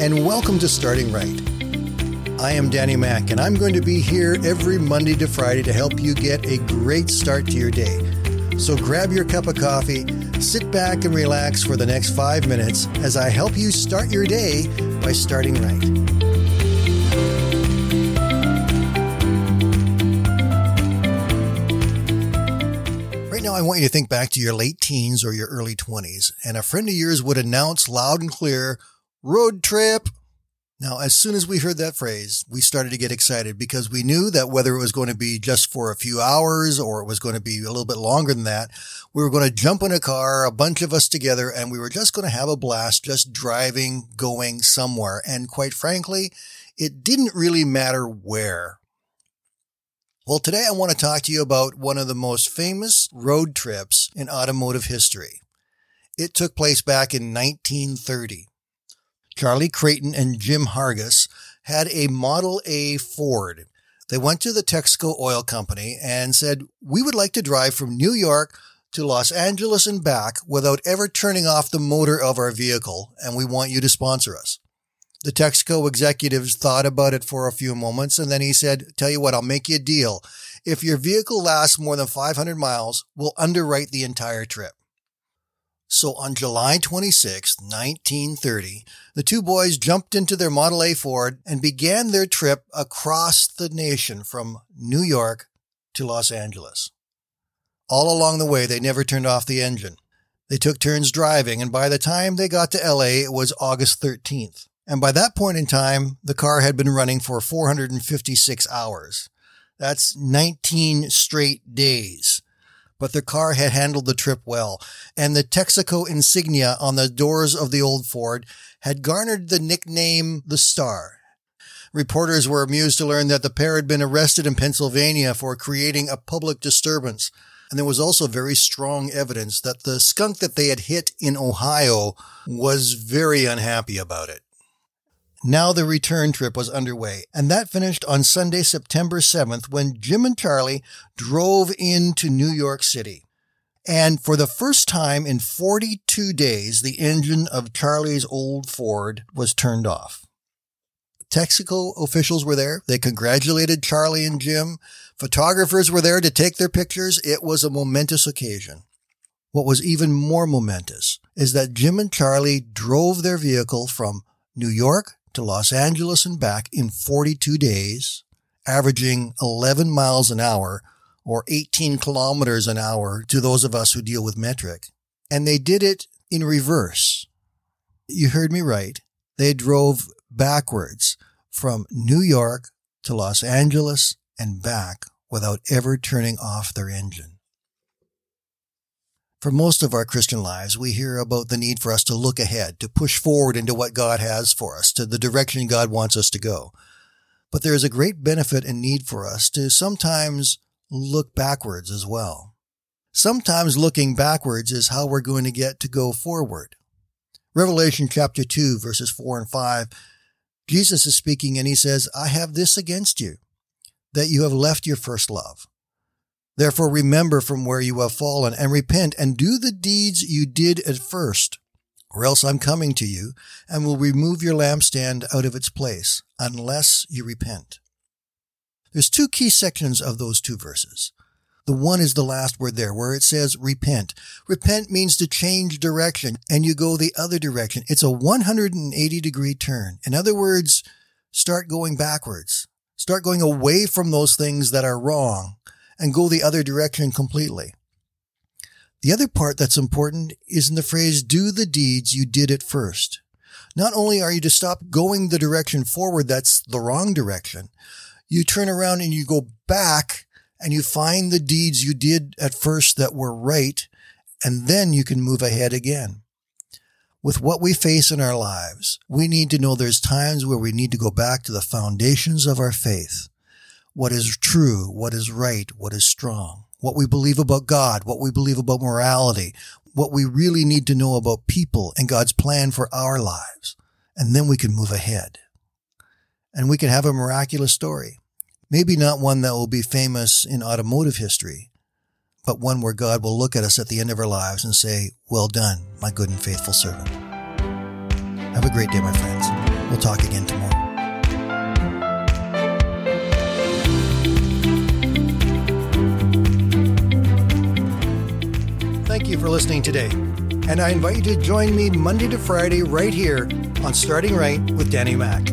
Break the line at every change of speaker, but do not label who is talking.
and welcome to Starting Right. I am Danny Mack, and I'm going to be here every Monday to Friday to help you get a great start to your day. So grab your cup of coffee, sit back and relax for the next five minutes as I help you start your day by starting right. right. now, I want you to think back to your late teens or your early 20s, and a friend of yours would announce loud and clear, road trip. Now, as soon as we heard that phrase, we started to get excited because we knew that whether it was going to be just for a few hours or it was going to be a little bit longer than that, we were going to jump in a car, a bunch of us together, and we were just going to have a blast just driving, going somewhere. And quite frankly, it didn't really matter where. Well, today I want to talk to you about one of the most famous road trips in automotive history. It took place back in 1930. Charlie Creighton and Jim Hargis had a Model A Ford. They went to the Texaco Oil Company and said, We would like to drive from New York to Los Angeles and back without ever turning off the motor of our vehicle, and we want you to sponsor us. The Texaco executives thought about it for a few moments and then he said, Tell you what, I'll make you a deal. If your vehicle lasts more than 500 miles, we'll underwrite the entire trip. So on July 26, 1930, the two boys jumped into their Model A Ford and began their trip across the nation from New York to Los Angeles. All along the way, they never turned off the engine. They took turns driving, and by the time they got to LA, it was August 13th. And by that point in time, the car had been running for 456 hours. That's 19 straight days. But the car had handled the trip well, and the Texaco insignia on the doors of the old Ford had garnered the nickname the Star. Reporters were amused to learn that the pair had been arrested in Pennsylvania for creating a public disturbance. And there was also very strong evidence that the skunk that they had hit in Ohio was very unhappy about it. Now the return trip was underway, and that finished on Sunday, September 7th, when Jim and Charlie drove into New York City. And for the first time in 42 days, the engine of Charlie's old Ford was turned off. Texaco officials were there. They congratulated Charlie and Jim. Photographers were there to take their pictures. It was a momentous occasion. What was even more momentous is that Jim and Charlie drove their vehicle from New York to Los Angeles and back in 42 days, averaging 11 miles an hour or 18 kilometers an hour to those of us who deal with metric. And they did it in reverse. You heard me right. They drove backwards from New York to Los Angeles and back without ever turning off their engine. For most of our Christian lives, we hear about the need for us to look ahead, to push forward into what God has for us, to the direction God wants us to go. But there is a great benefit and need for us to sometimes look backwards as well. Sometimes looking backwards is how we're going to get to go forward. Revelation chapter 2 verses 4 and 5, Jesus is speaking and he says, I have this against you, that you have left your first love. Therefore remember from where you have fallen and repent and do the deeds you did at first, or else I'm coming to you and will remove your lampstand out of its place unless you repent. There's two key sections of those two verses. The one is the last word there where it says repent. Repent means to change direction and you go the other direction. It's a 180 degree turn. In other words, start going backwards. Start going away from those things that are wrong and go the other direction completely. The other part that's important is in the phrase, do the deeds you did at first. Not only are you to stop going the direction forward, that's the wrong direction. You turn around and you go back and you find the deeds you did at first that were right, and then you can move ahead again. With what we face in our lives, we need to know there's times where we need to go back to the foundations of our faith what is true, what is right, what is strong, what we believe about God, what we believe about morality, what we really need to know about people and God's plan for our lives. And then we can move ahead. And we can have a miraculous story. Maybe not one that will be famous in automotive history, but one where God will look at us at the end of our lives and say, well done, my good and faithful servant. Have a great day, my friends. We'll talk again tomorrow. For listening today. And I invite you to join me Monday to Friday right here on Starting Right with Danny Mack.